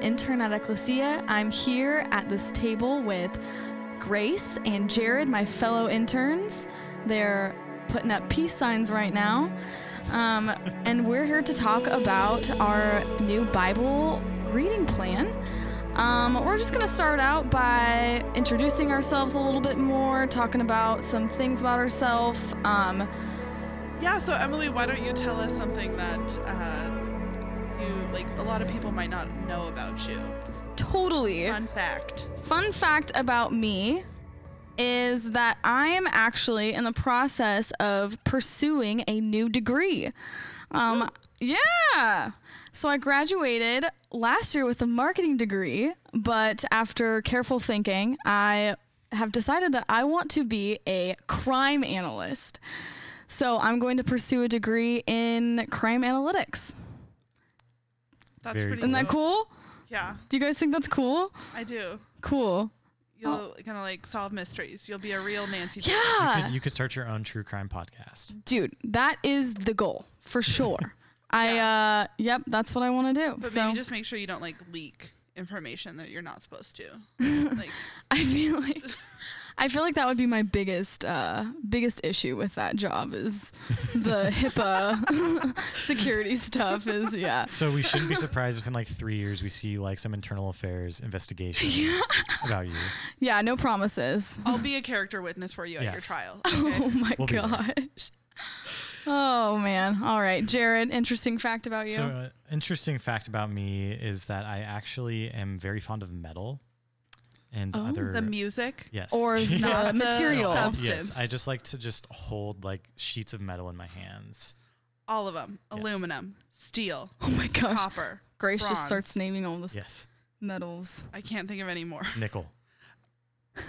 intern at Ecclesia. I'm here at this table with Grace and Jared, my fellow interns. They're putting up peace signs right now. Um, and we're here to talk about our new Bible reading plan. Um, we're just going to start out by introducing ourselves a little bit more, talking about some things about ourselves. Um, Yeah, so Emily, why don't you tell us something that uh, like a lot of people might not know about you? totally. Fun fact. Fun fact about me is that I am actually in the process of pursuing a new degree. Um, yeah. So I graduated last year with a marketing degree, but after careful thinking, I have decided that I want to be a crime analyst. So I'm going to pursue a degree in crime analytics. That's Very pretty Isn't that cool. cool? Yeah, Do you guys think that's cool? I do. Cool. You'll Oh. kind of like solve mysteries. You'll be a real Nancy. Yeah. You could, you could start your own true crime podcast. dude that is the goal for sure i uh yep that's what i want to do But so maybe just make sure you don't like leak information that you're not supposed to. like, i feel like i feel like that would be my biggest uh biggest issue with that job is the hipaa security stuff is yeah. So we shouldn't be surprised if in like three years we see like some internal affairs investigation about you. yeah no promises. I'll be a character witness for you at your Yes. trial. oh my We'll gosh. Oh man. All right. Jared interesting fact about you. So, uh, interesting fact about me is that I actually am very fond of metal and Oh. other. the music. yes. or the Not the material substance. yes, I just like to just hold like sheets of metal in my hands. All of them. Yes. Aluminum, steel, oh my gosh copper. grace just starts naming all the Yes, metals I can't think of any more. nickel.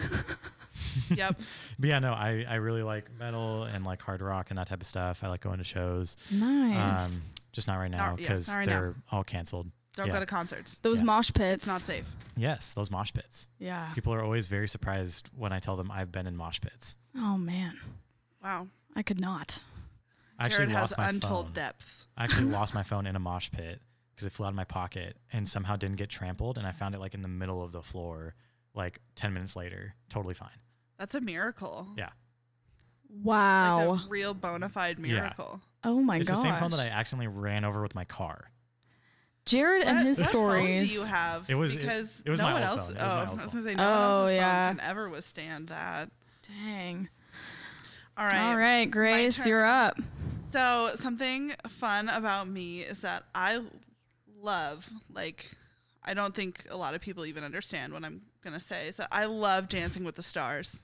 yep. But yeah, no, I, I really like metal and like hard rock and that type of stuff. I like going to shows. nice Um, just not right now Not- yeah, because right they're all canceled. Don't Yeah. go to concerts. Those Yeah. mosh pits. It's not safe. Yes, those mosh pits. yeah. People are always very surprised when I tell them I've been in mosh pits. Oh man, Wow. I could not. I actually Jared has my untold phone. depths. I actually lost my phone in a mosh pit because it flew out of my pocket and somehow didn't get trampled, and I found it like in the middle of the floor, like ten minutes later, totally fine. That's a miracle. Yeah, Wow. Like a real bona fide Yeah. miracle. oh my god. it's gosh. the same phone that I accidentally ran over with my car. Jared and What- his what stories. Phone do you have? It was- because it was no my one else. phone. It was oh, I old was phone. gonna say no Oh, one else's yeah. phone can ever withstand that. Dang. All right. All right, Grace, you're up. So something fun about me is that I love like I don't think a lot of people even understand what I'm gonna say is that I love Dancing with the Stars.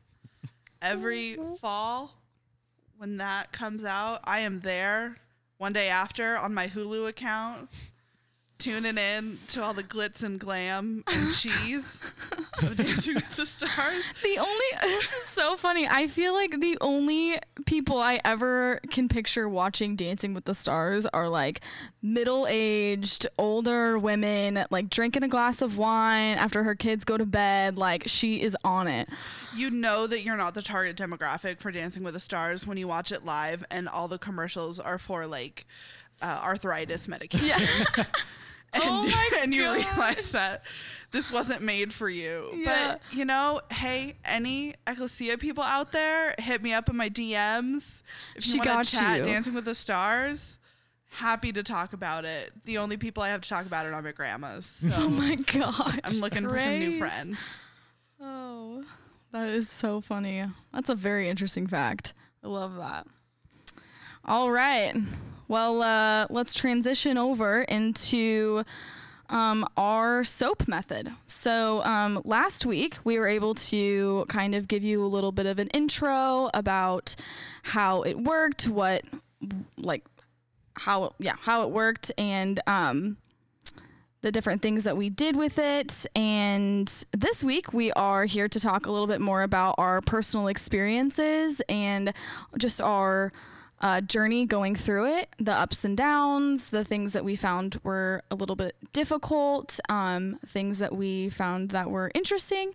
Every fall when that comes out, I am there one day after on my Hulu account, tuning in to all the glitz and glam and cheese of Dancing with the Stars. The only this is so funny. I feel like the only people I ever can picture watching Dancing with the Stars are like middle-aged, older women like drinking a glass of wine after her kids go to bed. Like she is on it. you know that you're not the target demographic for Dancing with the Stars when you watch it live, and all the commercials are for like uh, arthritis medications. and, Oh my and you gosh. realize that this wasn't made for you. Yeah. But you know, hey, any Ecclesia people out there, hit me up in my DMs if She you want to chat you. Dancing with the Stars. Happy to talk about it. The only people I have to talk about it are my grandmas. So Oh my god. I'm looking for some new friends. Oh, that is so funny. That's a very interesting fact. I love that. All right. Well, uh, let's transition over into um, our soap method. So, um, last week we were able to kind of give you a little bit of an intro about how it worked, what, like, how, yeah, how it worked, and, um, the different things that we did with it. And this week, we are here to talk a little bit more about our personal experiences and just our uh, journey going through it, the ups and downs, the things that we found were a little bit difficult, um, things that we found that were interesting.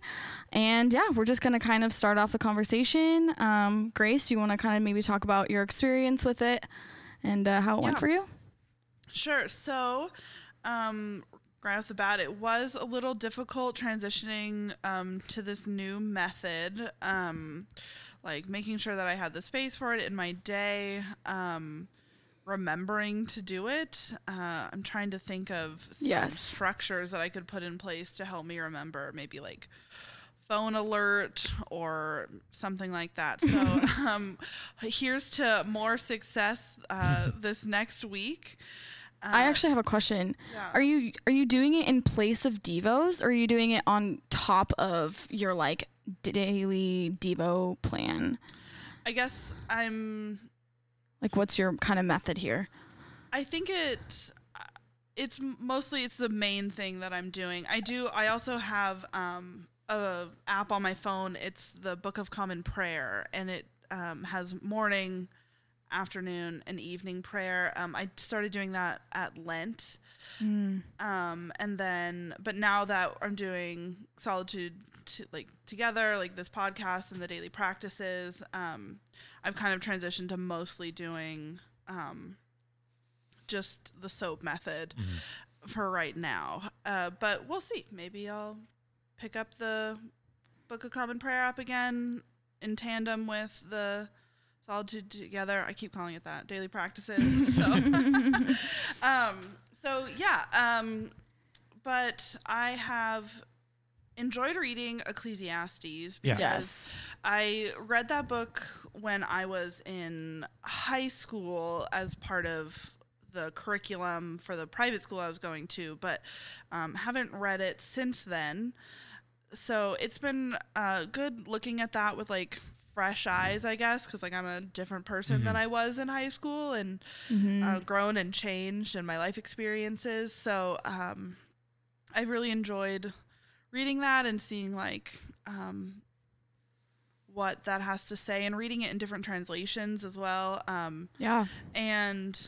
And yeah, we're just going to kind of start off the conversation. Um, Grace, you want to kind of maybe talk about your experience with it and uh, how it went for you? Sure. So, um, right off the bat, it was a little difficult transitioning um, to this new method. Like making sure that I had the space for it in my day. Um, remembering to do it. Uh, I'm trying to think of some Yes. structures that I could put in place to help me remember. Maybe like phone alert or something like that. So um, here's to more success uh, this next week. Uh, I actually have a question. yeah. Are you are you doing it in place of devos or are you doing it on top of your like daily devo plan? I guess I'm Like what's your kind of method here? I think it it's mostly it's the main thing that I'm doing. I do I also have um a app on my phone. It's the Book of Common Prayer and it um, has morning, afternoon, and evening prayer. Um, I started doing that at Lent. Um, and then, but now that I'm doing solitude to, like together, like this podcast and the daily practices, um, I've kind of transitioned to mostly doing um, just the soap method for right now. Uh, but we'll see. Maybe I'll pick up the Book of Common Prayer app again in tandem with the Solitude Together. I keep calling it that daily practices. so, um, so yeah. Um, but I have enjoyed reading Ecclesiastes Yeah. because Yes. I read that book when I was in high school as part of the curriculum for the private school I was going to, but um, haven't read it since then. So it's been uh, good looking at that with like fresh eyes, I guess, because like I'm a different person than I was in high school and uh, grown and changed in my life experiences. So um, I've really enjoyed reading that and seeing like um, what that has to say and reading it in different translations as well. Um, Yeah. and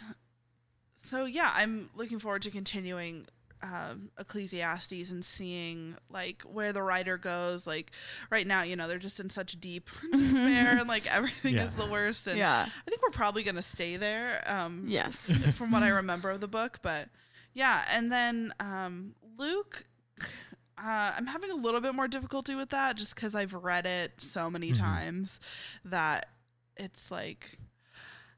so, yeah, I'm looking forward to continuing um, Ecclesiastes and seeing like where the writer goes. Like right now, you know, they're just in such deep despair and like everything Yeah. is the worst. And Yeah. I think we're probably gonna stay there. Um, Yes. from what I remember of the book. But yeah, and then um, Luke, uh, I'm having a little bit more difficulty with that just because I've read it so many Mhm. times that it's like.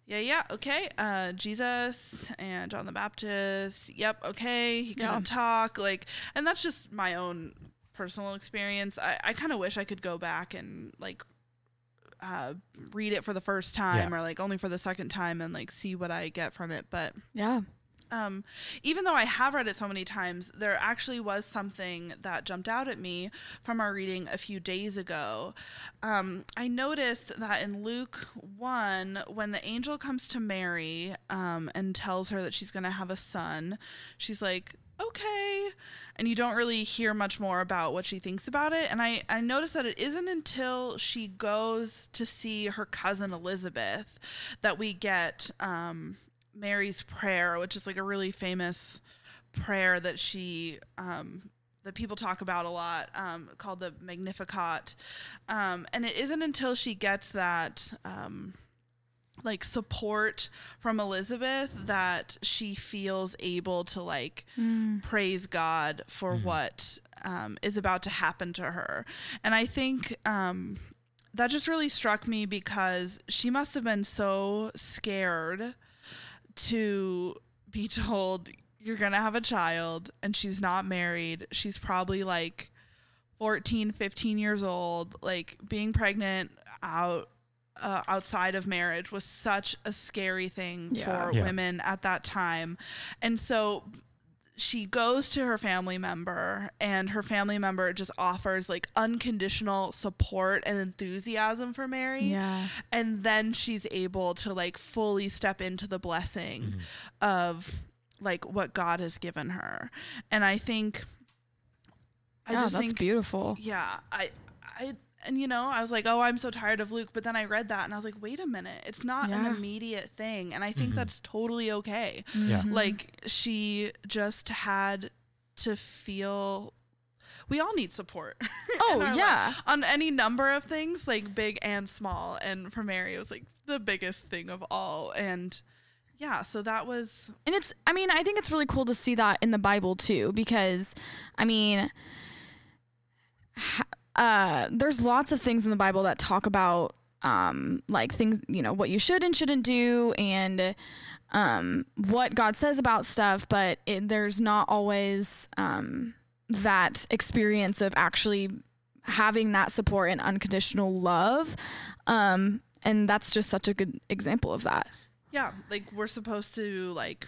Yeah, yeah, okay. Uh, Jesus and John the Baptist. Yep, okay. He Yeah. couldn't talk. Like, and that's just my own personal experience. I, I kind of wish I could go back and like uh, read it for the first time Yeah. or like only for the second time and like see what I get from it. But Yeah. Um, even though I have read it so many times, there actually was something that jumped out at me from our reading a few days ago. Um, I noticed that in Luke 1, when the angel comes to Mary um, and tells her that she's going to have a son, she's like, okay. And you don't really hear much more about what she thinks about it. And I, I noticed that it isn't until she goes to see her cousin Elizabeth that we get. Um, Mary's prayer, which is like a really famous prayer that she um, that people talk about a lot, um, called the Magnificat. Um, and it isn't until she gets that um, like support from Elizabeth that she feels able to like praise God for what um, is about to happen to her. And I think um, that just really struck me because she must have been so scared to be told you're going to have a child and she's not married. She's probably like 14, 15 years old. Like being pregnant out uh, outside of marriage was such a scary thing Yeah. for Yeah. women at that time. And so she goes to her family member and her family member just offers like unconditional support and enthusiasm for Mary Yeah. and then she's able to like fully step into the blessing mm-hmm. of like what God has given her. And I think I yeah, just that's think beautiful. yeah, I I and you know, I was like, "Oh, I'm so tired of Luke." But then I read that and I was like, "Wait a minute. It's not an immediate thing." And I think mm-hmm. that's totally okay. Yeah. Mm-hmm. Like she just had to feel we all need support. Oh, yeah. lives on any number of things, like big and small. And for Mary, it was like the biggest thing of all. And yeah, so that was And it's, I mean, I think it's really cool to see that in the Bible too, because, I mean, ha- uh, there's lots of things in the Bible that talk about, um, like things, you know, what you should and shouldn't do and, um, what God says about stuff, but it, there's not always, um, that experience of actually having that support and unconditional love. Um, and that's just such a good example of that. yeah, like we're supposed to like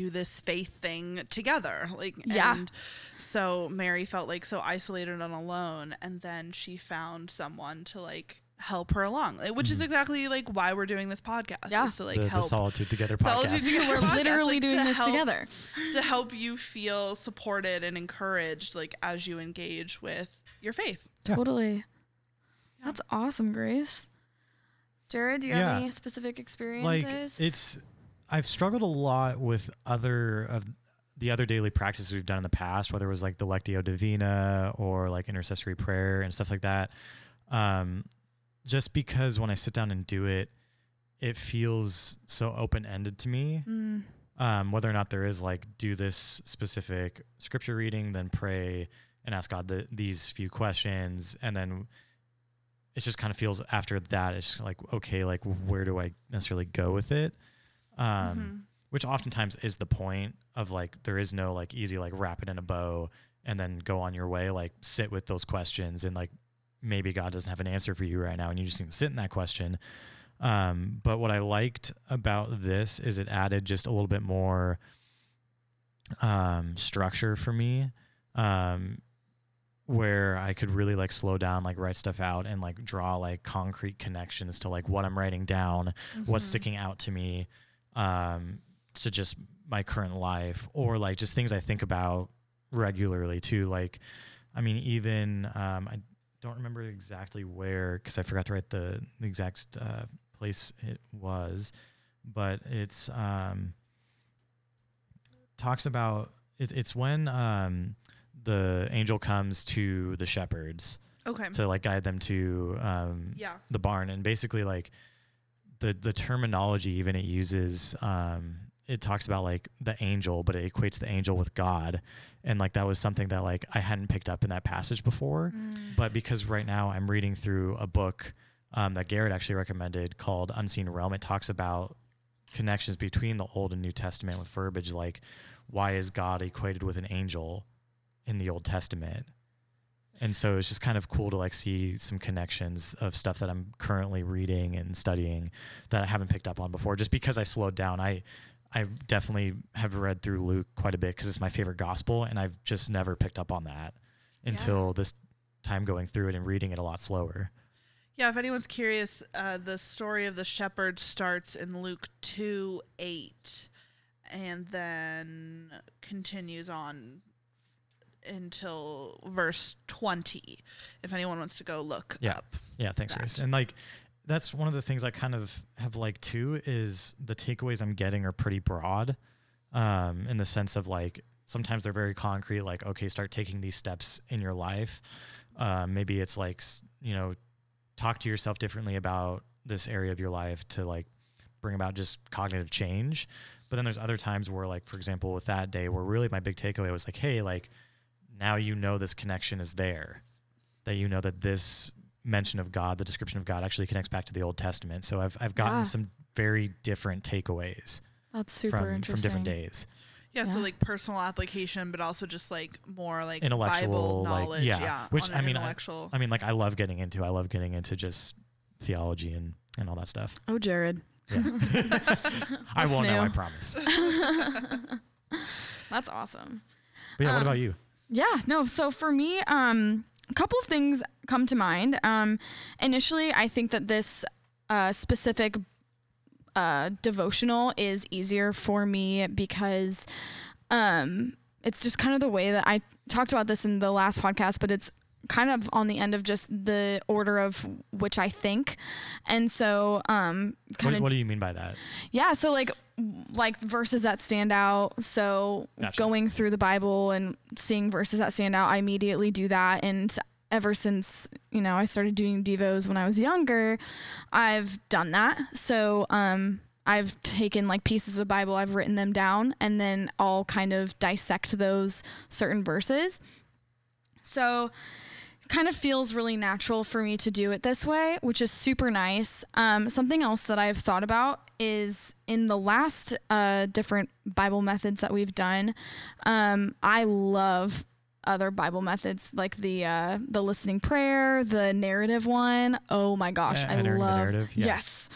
do this faith thing together. Like Yeah. and so Mary felt like so isolated and alone and then she found someone to like help her along. like, Which is mm-hmm. exactly like why we're doing this podcast. Yeah. Is to like the, the help Solitude Together Solitude podcast. Together We're podcast, literally like, doing to this help- together. to help you feel supported and encouraged like as you engage with your faith. Yeah. Totally. That's awesome, Grace. Jared, do you Yeah. have any specific experiences? like experiences? it's I've struggled a lot with other of the other daily practices we've done in the past, whether it was like the Lectio Divina or like intercessory prayer and stuff like that. Um, just because when I sit down and do it, it feels so open ended to me. Mm, Um, whether or not there is like do this specific scripture reading, then pray and ask God the, these few questions, and then it just kind of feels after that it's like okay, like where do I necessarily go with it? Um, Mhm. which oftentimes is the point of like there is no like easy like wrap it in a bow and then go on your way like sit with those questions and like maybe god doesn't have an answer for you right now and you just need to sit in that question um, but what i liked about this is it added just a little bit more um, structure for me um, where i could really like slow down like write stuff out and like draw like concrete connections to like what i'm writing down what's Mhm. sticking out to me um, to just my current life or like just things I think about regularly too. Like, I mean, even um, I don't remember exactly where because I forgot to write the, the exact uh, place it was, but it's um, talks about it, it's when um, the angel comes to the shepherds Okay. to like guide them to um, yeah. the barn and basically like the the terminology even it uses um it talks about like the angel but it equates the angel with god. And like that was something that like i hadn't picked up in that passage before. Mm, but because right now i'm reading through a book um, that garrett actually recommended called unseen realm it talks about connections between the old and new testament with verbiage like why is god equated with an angel in the old testament and so it's just kind of cool to like see some connections of stuff that I'm currently reading and studying that I haven't picked up on before. Just because I slowed down, I I definitely have read through Luke quite a bit because it's my favorite gospel, and I've just never picked up on that until this time going through it and reading it a lot slower. Yeah, if anyone's curious, uh, the story of the shepherd starts in Luke 2 8 and then continues on until verse 20. If anyone wants to go look Yeah. up. Yeah, thanks, that. Grace. And like that's one of the things I kind of have liked too is the takeaways I'm getting are pretty broad, um, in the sense of like sometimes they're very concrete, like okay, start taking these steps in your life. Um, maybe it's like you know, talk to yourself differently about this area of your life to like bring about just cognitive change. But then there's other times where like for example with that day where really my big takeaway was like, hey, like now you know this connection is there. That you know that this mention of God, the description of God actually connects back to the Old Testament. So I've I've gotten Yeah. some very different takeaways That's super from from different days. Yeah, Yeah. so like personal application, but also just like more like Intellectual, Bible like, knowledge. yeah, yeah. which, I mean, I- intellectual. I mean, like I love getting into. I love getting into just theology and and all that stuff. Oh, Jared. Yeah. I won't know. I promise. That's awesome. But yeah, what Um, about you? Yeah, no. So for me, um, a couple of things come to mind. Um, initially, I think that this uh, specific uh, devotional is easier for me because um, it's just kind of the way that I talked about this in the last podcast, but it's kind of on the end of just the order of which I think, and so um, kind What, of what do you mean by that? yeah, so like like verses that stand out. So Gotcha. going through the Bible and seeing verses that stand out, I immediately do that. And ever since you know I started doing devos when I was younger, I've done that. So um, I've taken like pieces of the Bible, I've written them down, and then I'll kind of dissect those certain verses. So kind of feels really natural for me to do it this way, which is super nice. Um, something else that I've thought about is in the last uh, different Bible methods that we've done, um, I love other Bible methods like the uh, the listening prayer, the narrative one. Oh my gosh, I love narrative, yeah. yes.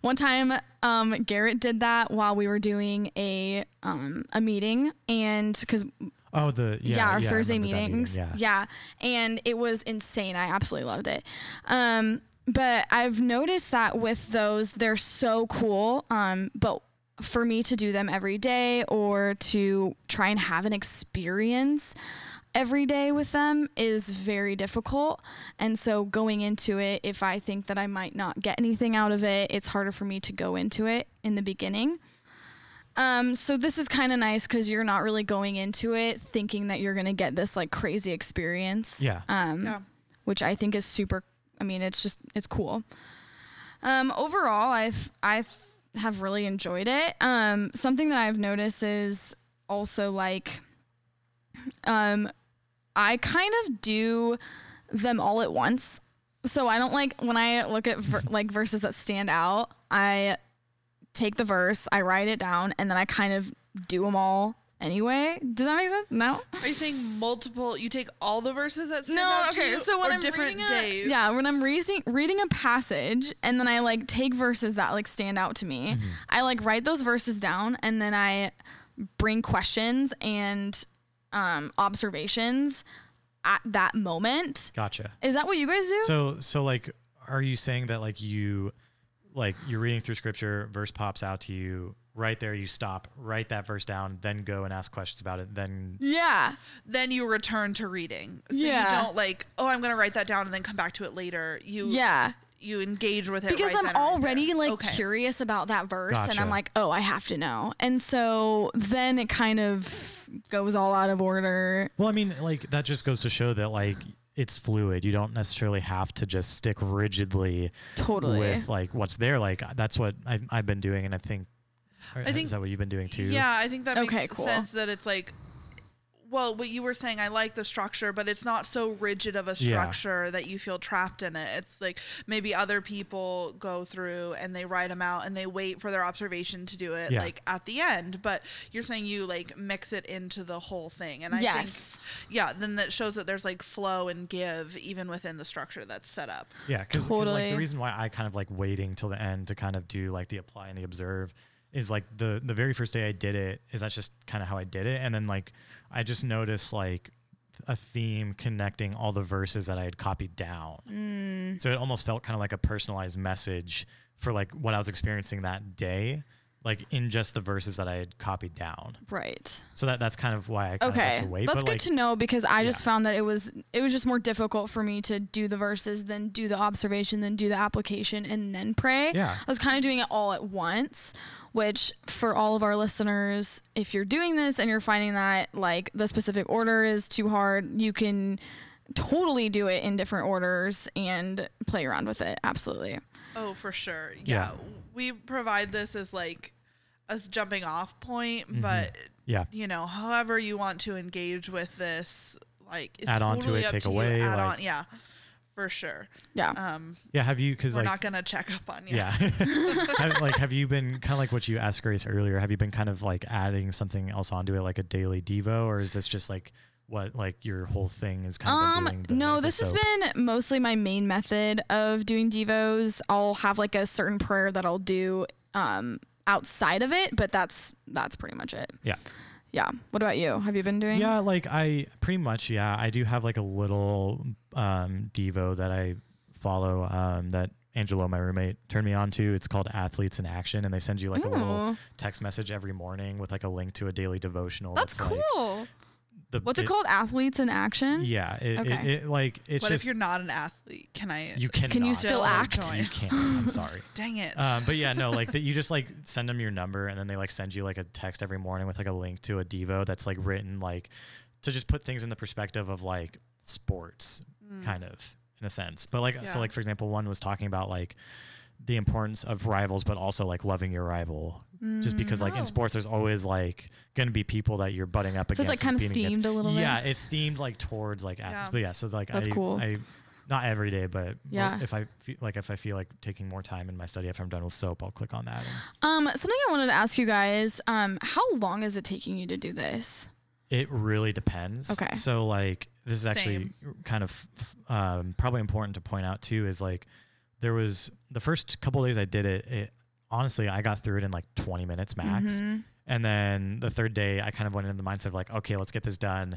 One time, um, Garrett did that while we were doing a um, a meeting, and because Oh, the yeah, yeah, our yeah, Thursday that meeting, meetings. Yeah. yeah, and it was insane. I absolutely loved it. Um, but I've noticed that with those, they're so cool. Um, but for me to do them every day or to try and have an experience every day with them is very difficult. And so going into it, if I think that I might not get anything out of it, it's harder for me to go into it in the beginning. Um, so this is kind of nice because you're not really going into it thinking that you're gonna get this like crazy experience. Yeah. Um, Yeah. which I think is super. I mean, it's just it's cool. Um, overall, I've I've have really enjoyed it. Um, something that I've noticed is also like, um, I kind of do them all at once. So I don't like when I look at ver- like verses that stand out. I take the verse, I write it down, and then I kind of do them all anyway. Does that make sense? No. Are you saying multiple? You take all the verses that stand No, out to okay. you, So when or I'm different reading days. A, yeah, when I'm reading reading a passage and then I like take verses that like stand out to me, Mm-hmm. I like write those verses down and then I bring questions and um, observations at that moment. Gotcha. Is that what you guys do? So so like are you saying that like you like you're reading through scripture, verse pops out to you, right there you stop, write that verse down, then go and ask questions about it, then yeah. Then you return to reading. So Yeah. you don't like, oh, I'm gonna write that down and then come back to it later. You Yeah. You engage with it because right I'm then and right already like okay. curious about that verse and I'm like, oh, I have to know. And so then it kind of goes all out of order. Well, I mean, like that just goes to show that like it's fluid. You don't necessarily have to just stick rigidly Totally. with like what's there. Like that's what I, I've been doing, and I think. or I think- is that what you've been doing too? Yeah, I think that Okay, makes cool. sense that it's like well, what you were saying, I like the structure, but it's not so rigid of a Yeah. structure that you feel trapped in it. It's like maybe other people go through and they write them out and they wait for their observation to do it Yeah. like at the end. But you're saying you like mix it into the whole thing, and I Yes. think yeah, then that shows that there's like flow and give even within the structure that's set up. Yeah, because like the reason why I kind of like waiting till the end to kind of do like the apply and the observe is like the the very first day I did it is that's just kind of how I did it, and then like I just noticed like a theme connecting all the verses that I had copied down. Mm. So it almost felt kind of like a personalized message for like what I was experiencing that day, like in just the verses that I had copied down. Right. So that that's kind of why I kind Okay. wait. That's good like, to know because I just Yeah. found that it was it was just more difficult for me to do the verses, then do the observation, then do the application, and then pray. Yeah. I was kind of doing it all at once, which for all of our listeners, if you're doing this and you're finding that like the specific order is too hard, you can totally do it in different orders and play around with it. Absolutely. Oh, for sure. Yeah. Yeah. We provide this as like a jumping off point, mm-hmm. but yeah. you know, however you want to engage with this, like is Add on to it, take to you. away, Add like- on, yeah, for sure. Yeah. Um, Yeah. Have you because we're like not gonna check up on you. Yeah. have, like, have you been kind of like what you asked Grace earlier? Have you been kind of like adding something else onto it, like a daily Devo, or is this just like what like your whole thing is kind of Um, been doing? the- no, the this has been mostly my main method of doing devos. I'll have like a certain prayer that I'll do um outside of it, but that's that's pretty much it. Yeah. Yeah. What about you? Have you been doing? Yeah, like I pretty much yeah, I do have like a little um Devo that I follow um that Angelo, my roommate, turned me on to. It's called Athletes in Action, and they send you like a little text message every morning with like a link to a daily devotional. that's like, cool. the, What's it, called? Athletes in action. Yeah, it, it, Okay. it like it's What just if you're not an athlete? Can I? you cannot. Can you still act? You can't. I'm sorry. Dang it. Um, but yeah, no, like that you just like send them your number and then they like send you like a text every morning with like a link to a Devo that's like written like to just put things in the perspective of like sports Mm. kind of in a sense. But like so like for example, one was talking about like the importance of rivals, but also like loving your rival. Just because like Oh. in sports, there's always like going to be people that you're butting up So it's against. like kind of competing against. themed a little bit. Yeah, it's themed like towards like athletes. Yeah. But yeah, so like That's I, cool. I not every day, but Yeah. if I feel like if I feel like taking more time in my study after I'm done with soap, I'll click on that. And Um, something I wanted to ask you guys. Um, how long is it taking you to do this? It really depends. Okay. So like this is actually Same. kind of um, probably important to point out too is like there was the first couple days I did it, it honestly I got through it in like 20 minutes max. Mhm. And then the third day I kind of went into the mindset of like okay, let's get this done.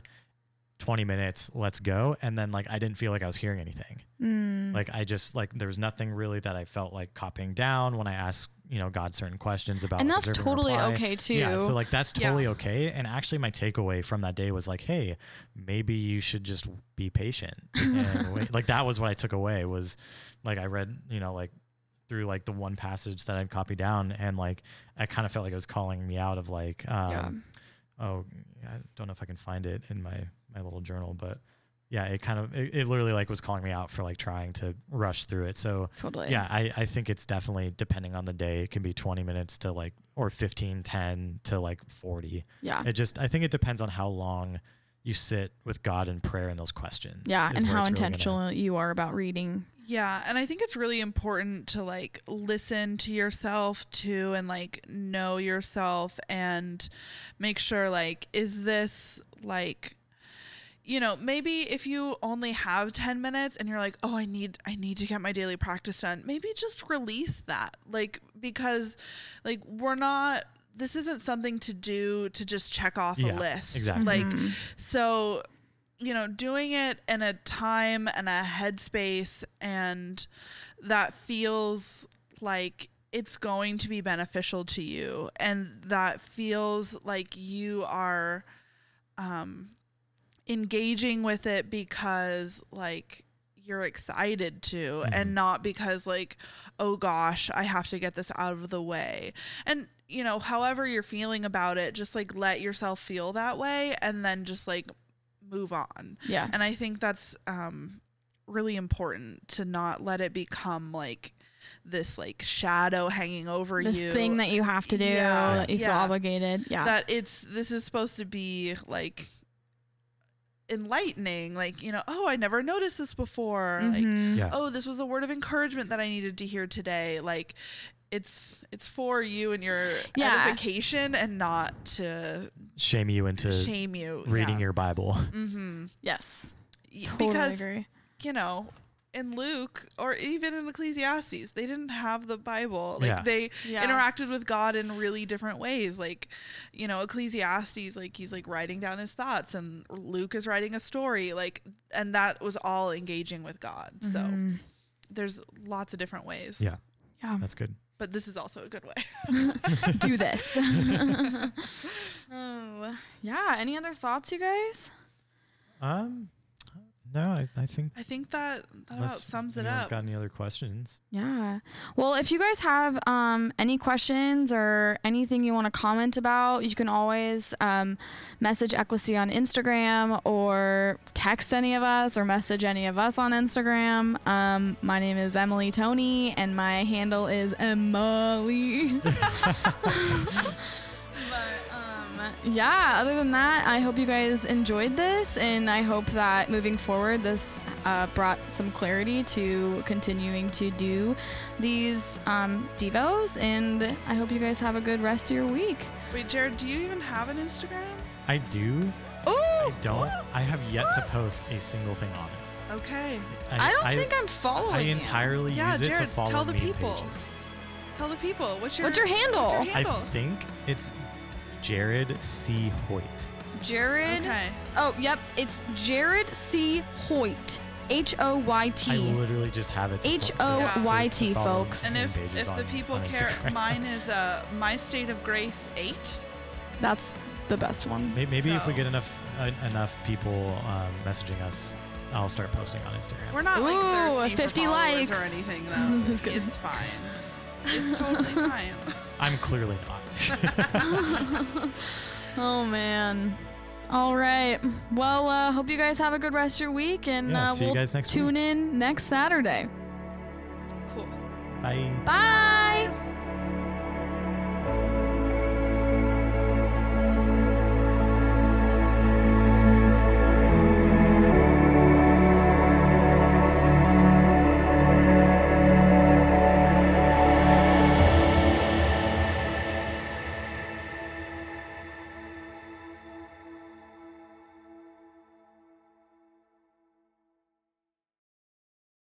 20 minutes, let's go. And then like I didn't feel like I was hearing anything. Mm. Like I just like there was nothing really that I felt like copying down when I asked, you know, God certain questions about and that's totally okay too. Yeah, so like that's Yeah. totally okay. And actually, my takeaway from that day was like, hey, maybe you should just be patient. And like that was what I took away was like I read, you know, like through like the one passage that I'd copied down, and like I kind of felt like it was calling me out of like, um, yeah. oh, I don't know if I can find it in my my little journal, but yeah, it kind of it, it literally like was calling me out for like trying to rush through it. So Totally. yeah, I, I think it's definitely depending on the day. It can be 20 minutes to like, or 15, 10 to like 40. Yeah. It just, I think it depends on how long you sit with God in prayer and those questions. Yeah, and how it's really intentional you are about reading. Yeah, and I think it's really important to like listen to yourself too and like know yourself and make sure like is this like you know, maybe if you only have 10 minutes and you're like, "Oh, I need I need to get my daily practice done." Maybe just release that. Like because like we're not this isn't something to do to just check off Yeah, a list. exactly. Like Mhm. so, you know, doing it in a time and a headspace and that feels like it's going to be beneficial to you and that feels like you are um engaging with it because like you're excited to Mhm. and not because like oh gosh i have to get this out of the way and you know however you're feeling about it just like let yourself feel that way and then just like move on yeah. and i think that's um really important to not let it become like this like shadow hanging over This you thing that you have to do Yeah, that you feel yeah. obligated. Yeah. that it's this is supposed to be like enlightening like you know oh i never noticed this before like Mhm. Yeah. oh this was a word of encouragement that i needed to hear today like it's it's for you and your Yeah. edification and not to Shame you into shame you reading your Bible. mm-hmm Yes. Totally because agree. you know in luke or even in ecclesiastes they didn't have the bible like Yeah. they Yeah. interacted with God in really different ways. Like, you know, Ecclesiastes, like he's like writing down his thoughts, and Luke is writing a story, like, and that was all engaging with God. So Mhm. there's lots of different ways. Yeah. Yeah. That's good. But this is also a good way. do this. oh, yeah. Any other thoughts, you guys? Um, no, I, I think I think that that about unless sums it anyone's up. got any other questions. Yeah. Well, if you guys have um, any questions or anything you want to comment about, you can always um, message Ecclesia on Instagram or text any of us or message any of us on Instagram. Um, my name is Emily Tony and my handle is Emily. But yeah, other than that, I hope you guys enjoyed this, and I hope that moving forward, this uh, brought some clarity to continuing to do these um, devos. And I hope you guys have a good rest of your week. Wait, Jared, do you even have an Instagram? I do. Ooh, I don't. I have yet to post a single thing on it. Okay. I don't think I'm following. I you. entirely Yeah, use it to Jared, follow tell the people. pages. Tell the people. What's your What's your handle? What's your handle? I think it's Jared C. Hoyt. Jared. okay. Oh, yep. It's Jared C. Hoyt. H O Y I T. literally just have it. to fo- to- O to- Y to T, follow folks. And meme if pages if the people on care, Instagram. mine is uh my state of grace eight. That's the best one. May- Maybe if we So- get enough uh, enough people um, messaging us, I'll start posting on Instagram. We're not like Ooh, thirsty 50 for followers likes. or anything though. Just kidding. it's fine. It's totally fine. I'm clearly not. Oh man. All right. Well, uh, hope you guys have a good rest of your week, and Yeah, uh, see you we'll guys next tune week. in next Saturday. Cool. Bye. Bye.